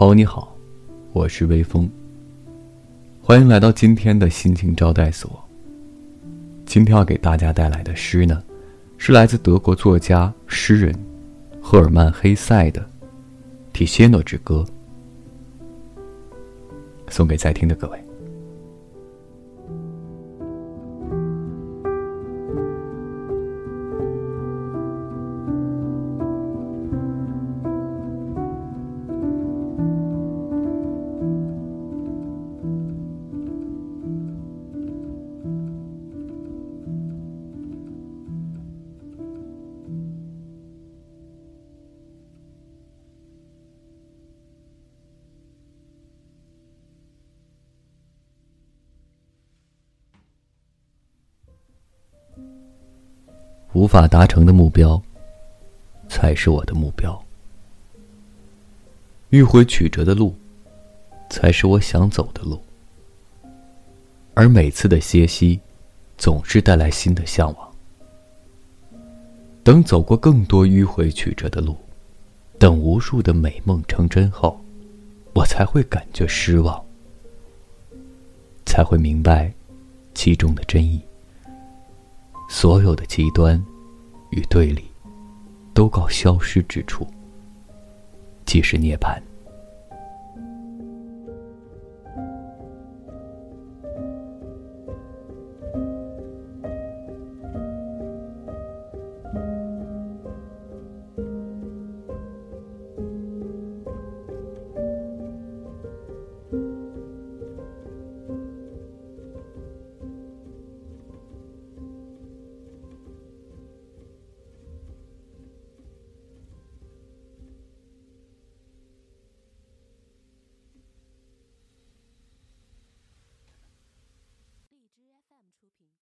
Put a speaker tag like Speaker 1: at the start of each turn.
Speaker 1: 朋友你好，我是微风。欢迎来到今天的心情招待所。今天要给大家带来的诗呢，是来自德国作家、诗人赫尔曼·黑塞的《提谢诺之歌》，送给在听的各位。无法达成的目标，才是我的目标；迂回曲折的路，才是我想走的路。而每次的歇息，总是带来新的向往。等走过更多迂回曲折的路，等无数的美梦成真后，我才会感觉失望，才会明白其中的真意。所有的极端与对立，都告消失之处，即是涅槃。物品